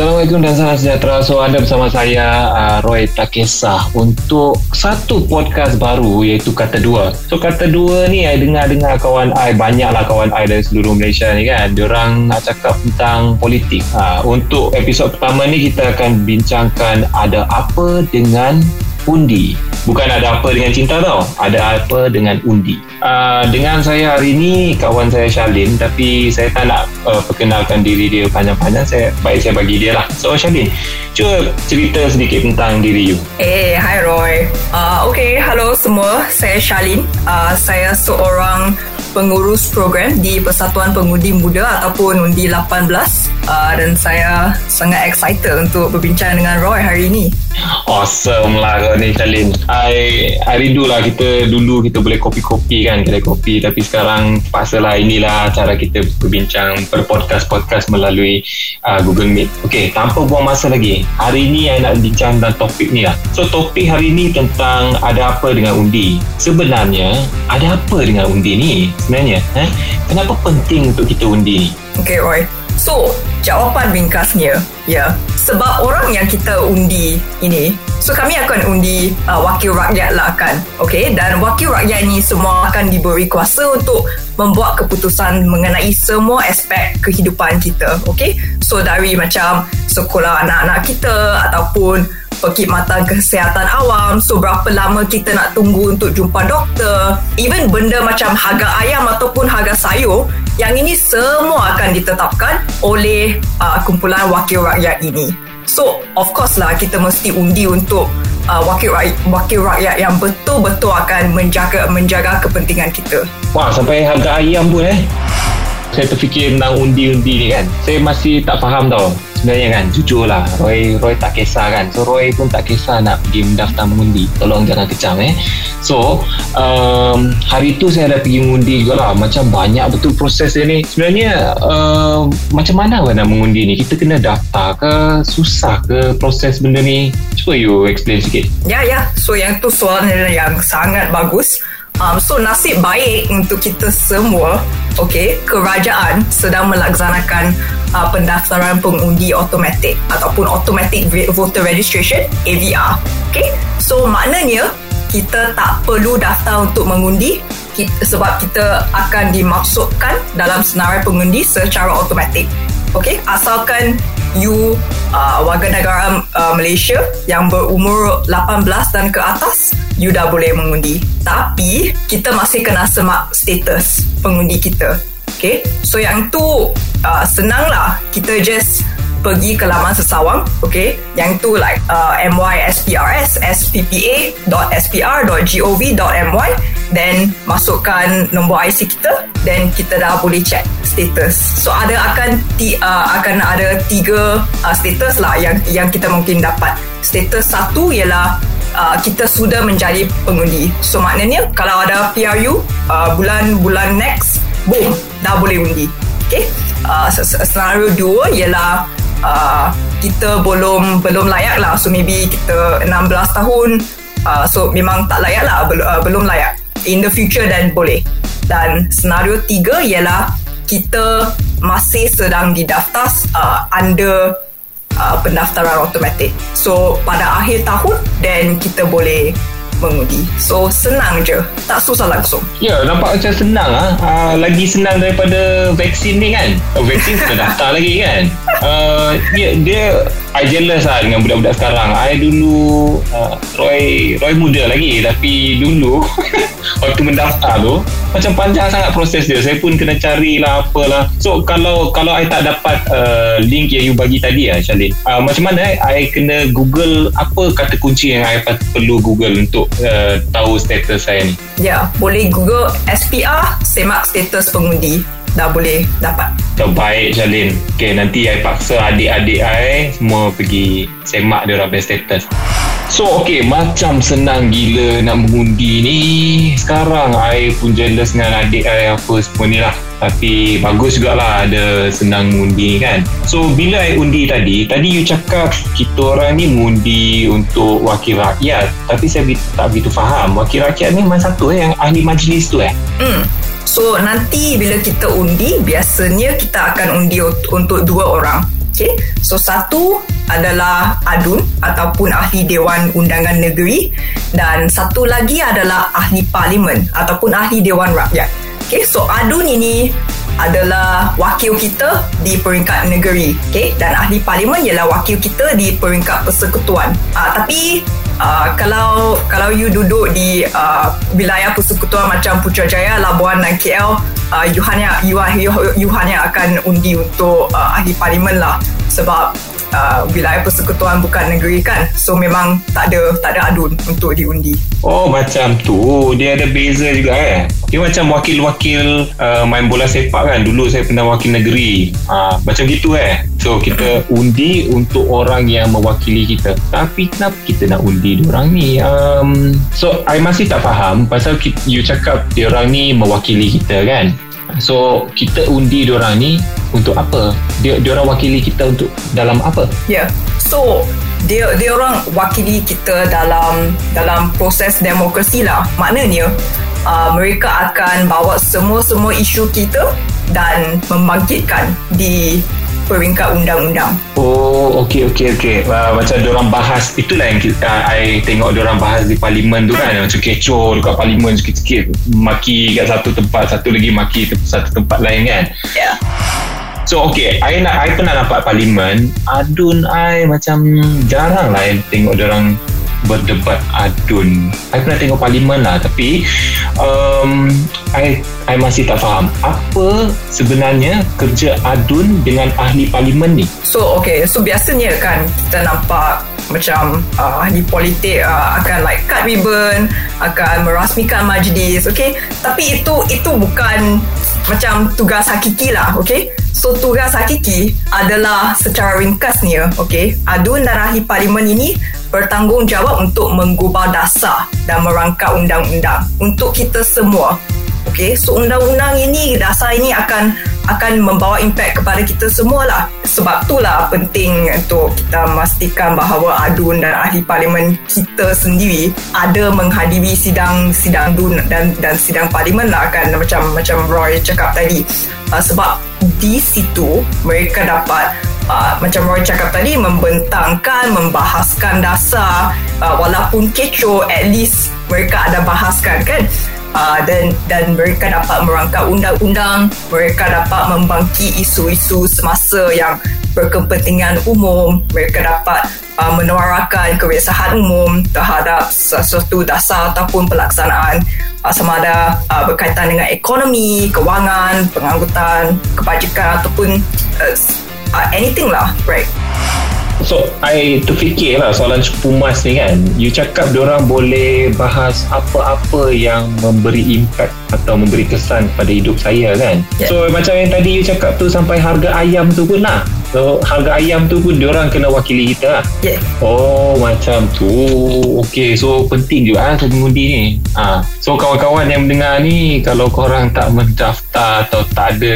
Assalamualaikum dan salam sejahtera. So anda bersama saya uh, Roy Takesah untuk satu podcast baru iaitu Kata Dua. So Kata Dua ni saya dengar-dengar kawan I banyaklah kawan I dari seluruh Malaysia ni kan. Diorang nak cakap tentang politik. Ha, untuk episod pertama ni kita akan bincangkan ada apa dengan undi. Bukan ada apa dengan cinta tau. Ada apa dengan undi. Uh, dengan saya hari ini kawan saya Shalin tapi saya tak nak uh, perkenalkan diri dia panjang-panjang. Saya baik saya bagi dia lah. So Shalin, cuba cerita sedikit tentang diri you. Eh, hey, hi Roy. Uh, okay, hello semua. Saya Shalin. Uh, saya seorang pengurus program di Persatuan Pengundi Muda ataupun Undi 18 uh, dan saya sangat excited untuk berbincang dengan Roy hari ini. Awesome lah kau ni Shalin. I, I rindu lah kita dulu kita boleh kopi-kopi kan kedai kopi tapi sekarang pasalah inilah cara kita berbincang berpodcast-podcast melalui uh, Google Meet. Okay, tanpa buang masa lagi. Hari ni I nak bincang tentang topik ni lah. So topik hari ni tentang ada apa dengan undi. Sebenarnya ada apa dengan undi ni? sebenarnya eh? kenapa penting untuk kita undi ni Okay Roy So jawapan ringkasnya Ya Sebab orang yang kita undi ini So kami akan undi uh, wakil rakyat lah kan Okay? Dan wakil rakyat ni semua akan diberi kuasa untuk Membuat keputusan mengenai semua aspek kehidupan kita Okay? So dari macam sekolah anak-anak kita Ataupun perkhidmatan kesihatan awam so berapa lama kita nak tunggu untuk jumpa doktor even benda macam harga ayam ataupun harga sayur yang ini semua akan ditetapkan oleh uh, kumpulan wakil rakyat ini. So of course lah kita mesti undi untuk uh, wakil rakyat, wakil rakyat yang betul-betul akan menjaga menjaga kepentingan kita. Wah sampai harga ayam pun eh. Saya terfikir tentang undi-undi ni kan. Saya masih tak faham tau sebenarnya kan jujur lah Roy, Roy tak kisah kan. So Roy pun tak kisah nak pergi mendaftar mengundi. Tolong jangan kecam eh. So um, hari tu saya dah pergi mengundi juga lah macam banyak betul proses dia ni. Sebenarnya um, macam mana kan nak mengundi ni? Kita kena daftar ke? Susah ke proses benda ni? Cuba you explain sikit. Ya ya. So yang tu soalan yang sangat bagus Um, so nasib baik untuk kita semua, okay, kerajaan sedang melaksanakan uh, pendaftaran pengundi automatik ataupun automatic voter registration AVR. Okay, so maknanya kita tak perlu daftar untuk mengundi kita, sebab kita akan dimasukkan dalam senarai pengundi secara automatik. Okay, asalkan you uh, warga negara uh, Malaysia yang berumur 18 dan ke atas you dah boleh mengundi. Tapi kita masih kena semak status pengundi kita. Okay so yang tu uh, senang lah kita just pergi ke laman sesawang okay yang tu like uh, mysprs sppa.spr.gov.my then masukkan nombor IC kita then kita dah boleh check status so ada akan ti, uh, akan ada tiga uh, status lah yang yang kita mungkin dapat status satu ialah Uh, kita sudah menjadi pengundi. So maknanya kalau ada PRU uh, bulan-bulan next, boom, dah boleh undi. Okay. Uh, senario dua ialah uh, kita belum belum layak lah. So maybe kita 16 tahun. Uh, so memang tak layak lah. Belum, uh, belum layak. In the future dan boleh. Dan senario tiga ialah kita masih sedang didaftar uh, under uh, pendaftaran automatik. So pada akhir tahun dan kita boleh mengundi. So senang je, tak susah langsung. Ya, nampak macam senang ah. Uh, lagi senang daripada vaksin ni kan. Oh, vaksin sudah daftar lagi kan. Uh, dia, dia I jealous lah dengan budak-budak sekarang. I dulu uh, Roy Roy muda lagi tapi dulu waktu mendaftar tu macam panjang sangat proses dia. Saya pun kena carilah apalah. So kalau kalau I tak dapat uh, link yang you bagi tadi ah Shalin. Uh, macam mana I, I kena Google apa kata kunci yang I perlu Google untuk uh, tahu status saya ni? Ya, boleh Google SPR semak status pengundi dah boleh dapat. Terbaik Jalin. Okay, nanti saya paksa adik-adik saya semua pergi semak dia orang status. So okay Macam senang gila Nak mengundi ni Sekarang I pun jealous Dengan adik I Apa semua ni lah Tapi Bagus jugalah Ada senang mengundi kan So bila I undi tadi Tadi you cakap Kita orang ni mengundi Untuk wakil rakyat Tapi saya tak begitu faham Wakil rakyat ni Mana satu eh Yang ahli majlis tu eh Hmm So nanti bila kita undi Biasanya kita akan undi Untuk dua orang. Okay, so satu adalah adun ataupun ahli Dewan Undangan Negeri dan satu lagi adalah ahli parlimen ataupun ahli Dewan Rakyat. Okay, so adun ini adalah wakil kita di peringkat negeri. Okay? dan ahli parlimen ialah wakil kita di peringkat persekutuan. Uh, tapi Uh, kalau kalau you duduk di uh, wilayah persekutuan macam Putrajaya, Labuan dan KL, uh, you hanya you, you, you hanya akan undi untuk uh, ahli parlimen lah. Sebab uh, wilayah persekutuan bukan negeri kan? So memang tak ada tak ada adun untuk diundi. Oh macam tu. Dia ada beza juga eh. Dia macam wakil-wakil uh, main bola sepak kan? Dulu saya pernah wakil negeri. Uh, macam gitu eh. So kita undi untuk orang yang mewakili kita. Tapi kenapa kita nak undi orang ni? Um, so I masih tak faham pasal you cakap orang ni mewakili kita kan So kita undi orang ni untuk apa? Dia dia orang wakili kita untuk dalam apa? Yeah. So dia dia orang wakili kita dalam dalam proses demokrasi lah. Maknanya uh, mereka akan bawa semua-semua isu kita dan membangkitkan di peringkat undang-undang. Oh, okey okey okey. Uh, macam orang bahas itulah yang kita uh, I tengok orang bahas di parlimen tu kan macam kecoh dekat parlimen sikit-sikit maki kat satu tempat, satu lagi maki ke satu tempat lain kan. Ya. Yeah. So okay I, nak, I pernah nampak parlimen Adun I macam Jarang lah Tengok orang berdebat adun. I pernah tengok parlimen lah tapi um, I, I masih tak faham apa sebenarnya kerja adun dengan ahli parlimen ni. So okay, so biasanya kan kita nampak macam uh, ahli politik uh, akan like cut ribbon, akan merasmikan majlis, okay? Tapi itu itu bukan macam tugas hakiki lah, okay? So tugas hakiki adalah secara ringkasnya, okay? Adun dan ahli parlimen ini bertanggungjawab untuk mengubah dasar dan merangkap undang-undang untuk kita semua. Okay, so undang-undang ini, dasar ini akan akan membawa impak kepada kita semua lah. Sebab itulah penting untuk kita memastikan bahawa adun dan ahli parlimen kita sendiri ada menghadiri sidang sidang dun dan dan sidang parlimen lah kan macam macam Roy cakap tadi. Uh, sebab di situ mereka dapat uh, macam Roy cakap tadi membentangkan membahaskan dasar uh, walaupun kecoh at least mereka ada bahaskan kan uh, dan dan mereka dapat merangkap undang-undang mereka dapat membangki isu-isu semasa yang berkepentingan umum mereka dapat uh, menyuarakan keresahan umum terhadap sesuatu dasar ataupun pelaksanaan uh, sama ada uh, berkaitan dengan ekonomi, kewangan, pengangkutan, kebajikan ataupun uh, uh, anything lah right So I terfikir lah soalan pumas ni kan. You cakap orang boleh bahas apa-apa yang memberi impact Atau memberi kesan pada hidup saya kan. Yeah. So macam yang tadi you cakap tu sampai harga ayam tu pun lah So harga ayam tu pun diorang kena wakili kita lah. Yeah. Oh macam tu. Okay so penting juga lah saya mengundi ni. Ha. So kawan-kawan yang mendengar ni kalau korang tak mendaftar atau tak ada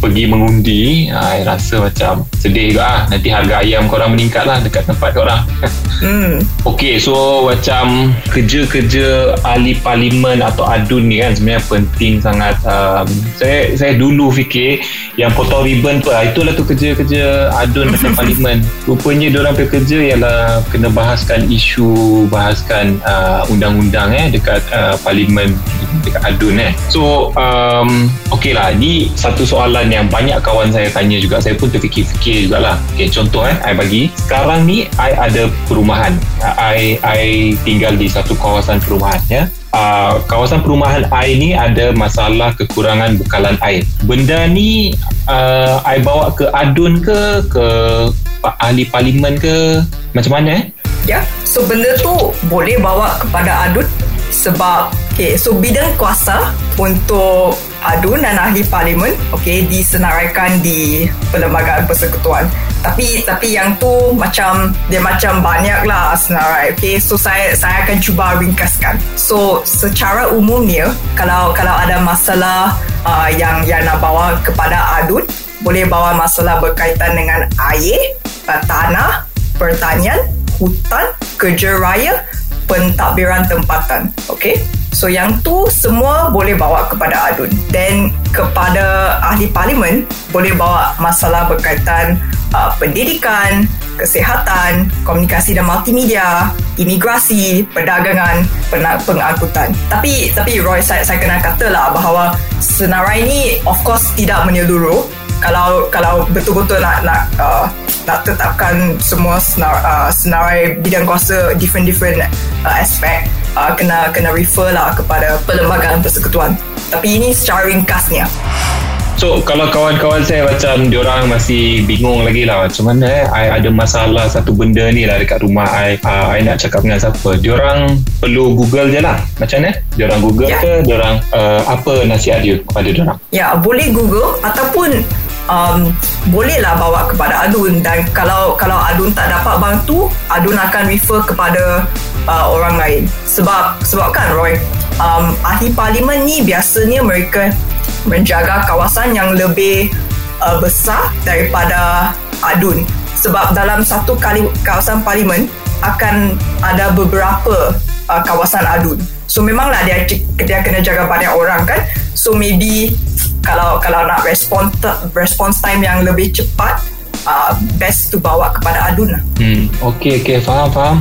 pergi mengundi, ha, rasa macam sedih juga lah. Nanti harga ayam korang meningkat lah dekat tempat korang. Hmm. Okay so macam kerja-kerja ahli parlimen atau adun ni kan sebenarnya penting sangat. Um, saya saya dulu fikir yang potong ribbon tu lah. Itulah tu kerja-kerja kerja adun dekat parlimen. Rupanya diorang kerja ialah kena bahaskan isu bahaskan uh, undang-undang eh dekat uh, parlimen dekat adun eh. So um, ok lah ni satu soalan yang banyak kawan saya tanya juga. Saya pun terfikir-fikir jugalah. Ok contoh eh I bagi. Sekarang ni I ada perumahan. I, I tinggal di satu kawasan perumahan ya uh, kawasan perumahan air ni ada masalah kekurangan bekalan air. Benda ni uh, I bawa ke adun ke ke ahli parlimen ke macam mana eh? Ya, so benda tu boleh bawa kepada adun sebab okay, so bidang kuasa untuk adun dan ahli parlimen okay, disenaraikan di perlembagaan persekutuan. Tapi tapi yang tu macam dia macam banyak lah senarai okay so saya saya akan cuba ringkaskan. So secara umumnya kalau kalau ada masalah uh, yang yang nak bawa kepada adun boleh bawa masalah berkaitan dengan air tanah pertanian hutan kerja raya pentadbiran tempatan okay So yang tu semua boleh bawa kepada adun. Dan kepada ahli parlimen boleh bawa masalah berkaitan uh, pendidikan, kesihatan, komunikasi dan multimedia, imigrasi, perdagangan, pengangkutan. Tapi tapi Roy saya, saya kena katalah bahawa senarai ini of course tidak menyeluruh. Kalau kalau betul-betul nak nak uh, nak tetapkan semua senar, uh, senarai bidang kuasa different different uh, aspek uh, kena kena refer lah kepada perlembagaan persekutuan. Tapi ini secara ringkasnya. So kalau kawan-kawan saya macam diorang masih bingung lagi lah macam mana eh I ada masalah satu benda ni lah dekat rumah I, uh, I nak cakap dengan siapa diorang perlu google je lah macam mana diorang google yeah. ke diorang uh, apa nasihat dia kepada diorang ya yeah, boleh google ataupun um, bolehlah bawa kepada adun dan kalau kalau adun tak dapat bantu adun akan refer kepada uh, orang lain. Sebab sebab kan Roy um, ahli parlimen ni biasanya mereka menjaga kawasan yang lebih uh, besar daripada adun. Sebab dalam satu kali kawasan parlimen akan ada beberapa uh, kawasan adun. So memanglah dia dia kena jaga banyak orang kan? So maybe kalau kalau nak respon response time yang lebih cepat uh, best to bawa kepada adun lah. Hmm, okay, okay, faham, faham.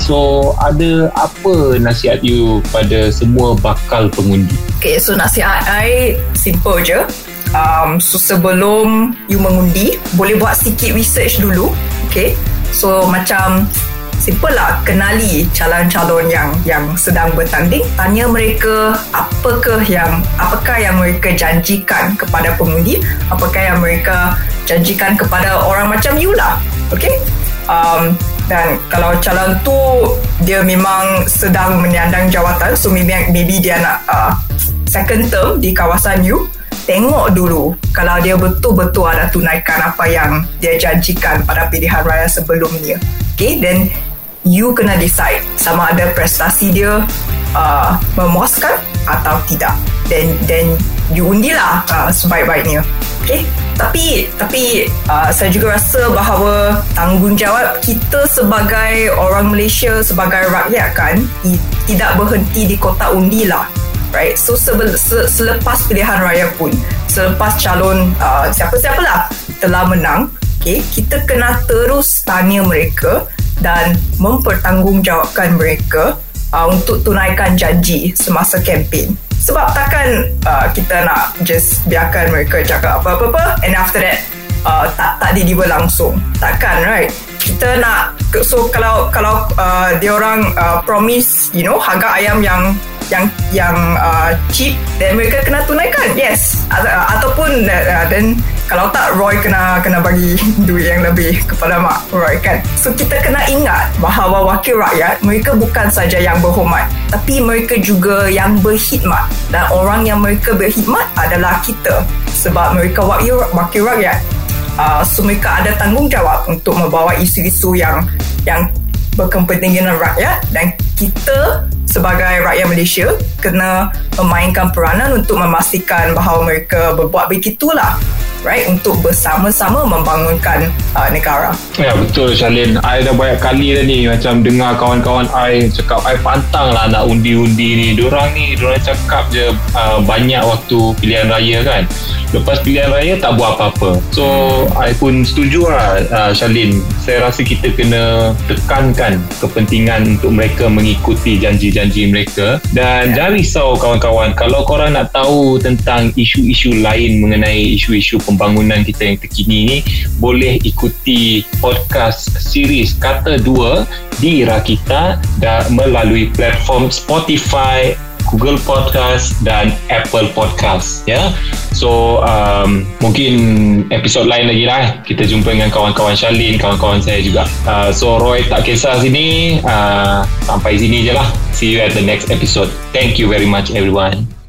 So ada apa nasihat you pada semua bakal pengundi? Okay, so nasihat I simple je. Um, so sebelum you mengundi, boleh buat sikit research dulu. Okay, so macam simple lah kenali calon-calon yang yang sedang bertanding tanya mereka apakah yang apakah yang mereka janjikan kepada pengundi apakah yang mereka janjikan kepada orang macam you lah okay um, dan kalau calon tu dia memang sedang menyandang jawatan. So maybe, maybe dia nak uh, second term di kawasan you tengok dulu kalau dia betul-betul ada tunaikan apa yang dia janjikan pada pilihan raya sebelumnya. Okay then you kena decide sama ada prestasi dia uh, memuaskan atau tidak. Then then you undilah uh, sebaik-baiknya. Okay tapi tapi uh, saya juga rasa bahawa tanggungjawab kita sebagai orang Malaysia sebagai rakyat kan tidak berhenti di kotak undi lah. Right? So sebel, se, selepas pilihan raya pun selepas calon uh, siapa-siapalah telah menang okay, kita kena terus tanya mereka dan mempertanggungjawabkan mereka uh, untuk tunaikan janji semasa kempen. Sebab takkan uh, kita nak just biarkan mereka cakap apa-apa and after that uh, tak tak deliver langsung. Takkan right? Kita nak so kalau kalau uh, dia orang uh, promise you know harga ayam yang yang yang uh, cheap dan mereka kena tunaikan. Yes. Uh, ataupun uh, then kalau tak Roy kena kena bagi duit yang lebih kepada mak Roy kan? So kita kena ingat bahawa wakil rakyat mereka bukan saja yang berhormat tapi mereka juga yang berkhidmat. Dan orang yang mereka berkhidmat adalah kita. Sebab mereka wakil, wakil rakyat uh, so mereka ada tanggungjawab untuk membawa isu-isu yang yang berkepentingan rakyat dan kita sebagai rakyat Malaysia kena memainkan peranan untuk memastikan bahawa mereka berbuat begitulah right untuk bersama-sama membangunkan uh, negara. Ya betul Shalin. I dah banyak kali dah ni macam dengar kawan-kawan I cakap I pantang lah nak undi-undi ni. Diorang ni diorang cakap je uh, banyak waktu pilihan raya kan. Lepas pilihan raya tak buat apa-apa. So I pun setuju lah uh, Shalin. Saya rasa kita kena tekankan kepentingan untuk mereka mengikuti janji-janji mereka dan yeah. jangan risau kawan-kawan kalau korang nak tahu tentang isu-isu lain mengenai isu-isu pembangunan kita yang terkini ni boleh ikuti podcast series kata dua di Rakita dan melalui platform Spotify Google Podcast dan Apple Podcast ya. So um, mungkin episod lain lagi lah kita jumpa dengan kawan-kawan Shalin, kawan-kawan saya juga. Uh, so Roy tak kisah sini uh, sampai sini je lah. See you at the next episode. Thank you very much everyone.